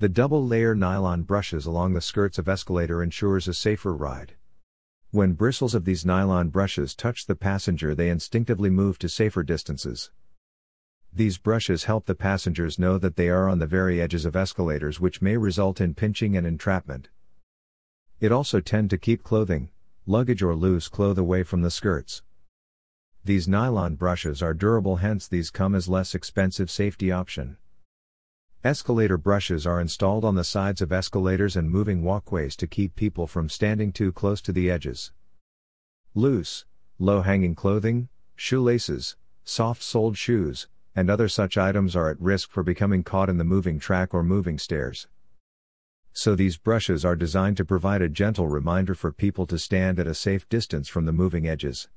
The double layer nylon brushes along the skirts of escalator ensures a safer ride. When bristles of these nylon brushes touch the passenger, they instinctively move to safer distances. These brushes help the passengers know that they are on the very edges of escalators, which may result in pinching and entrapment. It also tend to keep clothing, luggage or loose cloth away from the skirts. These nylon brushes are durable hence these come as less expensive safety option. Escalator brushes are installed on the sides of escalators and moving walkways to keep people from standing too close to the edges. Loose, low hanging clothing, shoelaces, soft soled shoes, and other such items are at risk for becoming caught in the moving track or moving stairs. So these brushes are designed to provide a gentle reminder for people to stand at a safe distance from the moving edges.